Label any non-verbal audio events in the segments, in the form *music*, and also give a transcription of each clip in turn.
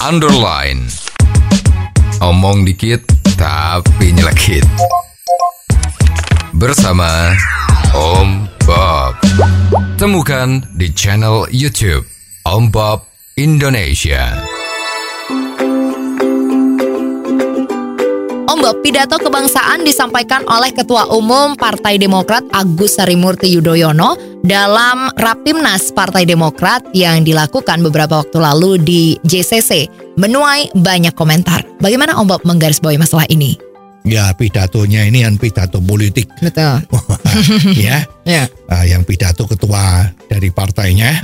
underline. Omong dikit tapi nyelekit. Bersama Om Bob. Temukan di channel YouTube Om Bob Indonesia. Om Bob, pidato kebangsaan disampaikan oleh Ketua Umum Partai Demokrat Agus Harimurti Yudhoyono dalam Rapimnas Partai Demokrat yang dilakukan beberapa waktu lalu di JCC menuai banyak komentar. Bagaimana Om Bob menggarisbawahi masalah ini? Ya pidatonya ini kan pidato politik Betul. *laughs* ya. Ya. Ah, yang pidato ketua dari partainya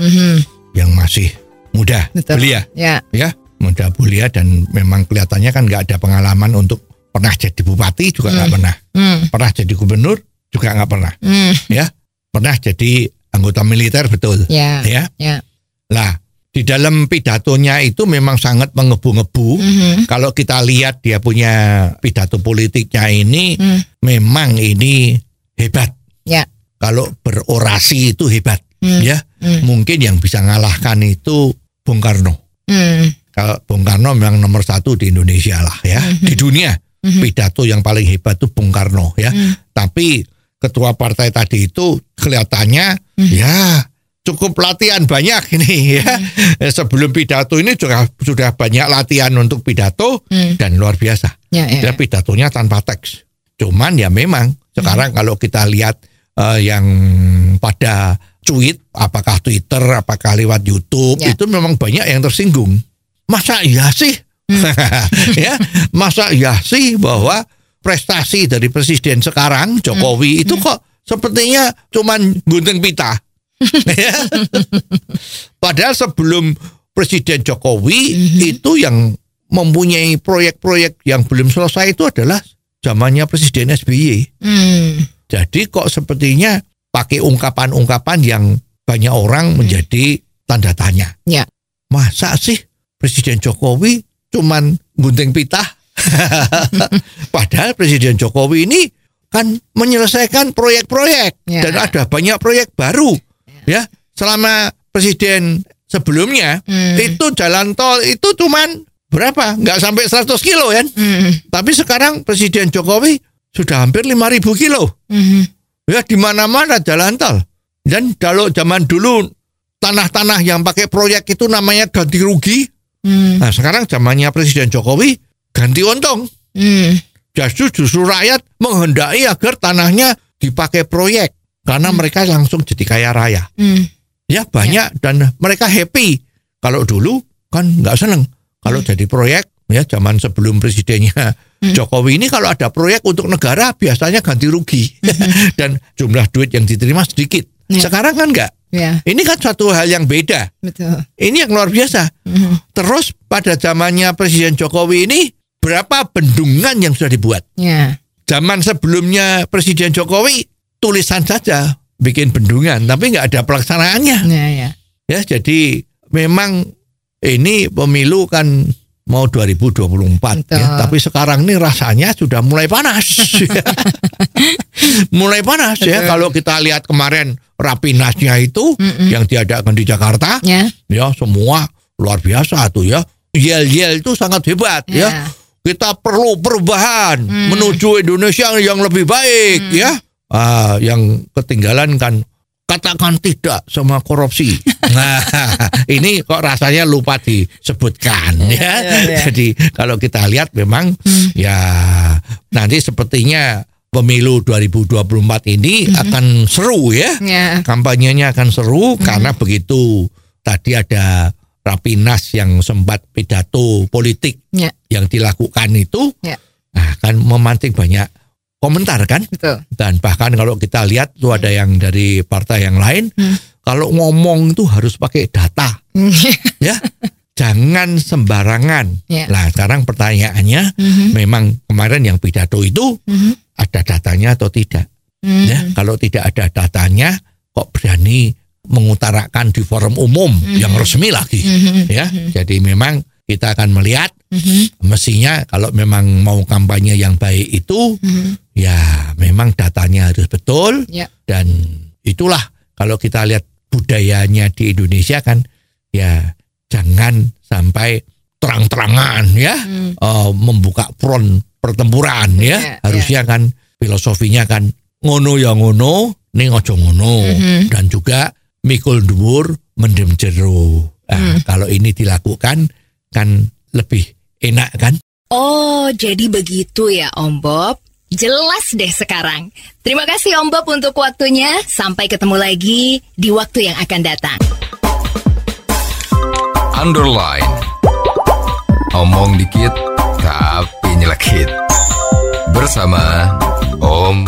yang masih muda. Betul. belia Ya. ya muda belia dan memang kelihatannya kan nggak ada pengalaman untuk pernah jadi bupati juga nggak pernah Hmm. pernah jadi gubernur juga nggak pernah Hmm. ya pernah jadi anggota militer betul Ya. ya Ya. lah di dalam pidatonya itu memang sangat mengebu-ngebu Mhm. kalau kita lihat dia punya pidato politiknya ini Hmm. memang ini hebat Ya. kalau berorasi itu hebat Hmm. ya Hmm. mungkin yang bisa ngalahkan itu Bung Karno Hmm. kalau Bung Karno memang nomor satu di Indonesia lah ya di dunia Mhm. pidato yang paling hebat itu Bung Karno ya Hmm. tapi ketua partai tadi itu kelihatannya Hmm. ya cukup latihan banyak ini *laughs* ya Eh, sebelum pidato ini juga sudah banyak latihan untuk pidato Hmm. dan luar biasa Ya, ya. ya pidatonya tanpa teks cuman ya memang sekarang Hmm. kalau kita lihat eh, yang pada tweet apakah Twitter apakah lewat YouTube Ya. itu memang banyak yang tersinggung masa iya sih Hmm. *laughs* ya masa iya sih bahwa prestasi dari presiden sekarang Jokowi Hmm. itu kok sepertinya cuman gunting pita *laughs* ya. padahal sebelum presiden Jokowi Hmm. itu yang mempunyai proyek-proyek yang belum selesai itu adalah zamannya presiden SBY Hmm. jadi kok sepertinya pakai ungkapan-ungkapan yang banyak orang menjadi tanda tanya Ya. masa sih Presiden Jokowi cuman gunting pita? *laughs* Padahal Presiden Jokowi ini kan menyelesaikan proyek-proyek Ya. dan ada banyak proyek baru. Ya, selama presiden sebelumnya Hmm. itu jalan tol itu cuman berapa? Nggak sampai 100 kilo kan? Hmm. Tapi sekarang Presiden Jokowi sudah hampir 5000 kilo. Hmm. Ya di mana-mana jalan tol. Dan kalau zaman dulu tanah-tanah yang pakai proyek itu namanya ganti rugi. Hmm. Nah sekarang zamannya Presiden Jokowi ganti untung. Hmm. Justru justru rakyat menghendaki agar tanahnya dipakai proyek karena mereka langsung jadi kaya raya. Hmm. Ya banyak dan mereka happy. Kalau dulu kan nggak seneng kalau jadi proyek ya zaman sebelum presidennya Jokowi ini kalau ada proyek untuk negara biasanya ganti rugi *laughs* dan jumlah duit yang diterima sedikit. Ya. Sekarang kan enggak. Ya. Ini kan suatu hal yang beda. Betul. Ini yang luar biasa. Hmm. Terus pada zamannya Presiden Jokowi ini berapa bendungan yang sudah dibuat? Ya. Zaman sebelumnya Presiden Jokowi tulisan saja bikin bendungan, tapi nggak ada pelaksanaannya. Ya. Ya. Ya, jadi memang ini pemilu kan mau 2024 Betul. ya, tapi sekarang ini rasanya sudah mulai panas. *laughs* *laughs* mulai panas ya Betul. kalau kita lihat kemarin rapinasnya itu Mm-mm. yang diadakan di Jakarta Ya. ya semua luar biasa tuh ya. Yel-yel itu sangat hebat ya. Ya. Kita perlu perubahan Hmm. menuju Indonesia yang lebih baik ya. Ah, yang ketinggalan kan katakan tidak sama korupsi. *laughs* nah, ini kok rasanya lupa disebutkan ya. Ya, ya, ya. Jadi kalau kita lihat memang Hmm. ya nanti sepertinya pemilu 2024 ini akan seru ya Ya. kampanyenya akan seru karena begitu tadi ada Rapinas yang sempat pidato politik Ya. yang dilakukan itu Ya. nah, kan memancing banyak komentar kan Betul. dan bahkan kalau kita lihat tuh ada yang dari partai yang lain Hmm. kalau ngomong itu harus pakai data *laughs* ya jangan sembarangan Ya. nah sekarang pertanyaannya Mhm. memang kemarin yang pidato itu Mhm. ada datanya atau tidak Hmm. ya kalau tidak ada datanya kok berani mengutarakan di forum umum yang resmi lagi Mhm. ya jadi memang kita akan melihat Mhm. mestinya kalau memang mau kampanye yang baik itu Mhm. ya memang datanya harus betul Ya. dan itulah kalau kita lihat budayanya di Indonesia kan ya jangan sampai terang-terangan ya, eh, membuka front pertempuran ya. Iya, Harusnya kan filosofinya kan ngono ya ngono, ning ojo ngono. Dan juga mikul dhuwur mendem jero. Nah, kalau ini dilakukan kan lebih enak kan? Oh, jadi begitu ya Om Bob. Jelas deh sekarang. Terima kasih Om Bob untuk waktunya. Sampai ketemu lagi di waktu yang akan datang. Underline. Omong dikit tapi nyelekit. Bersama Om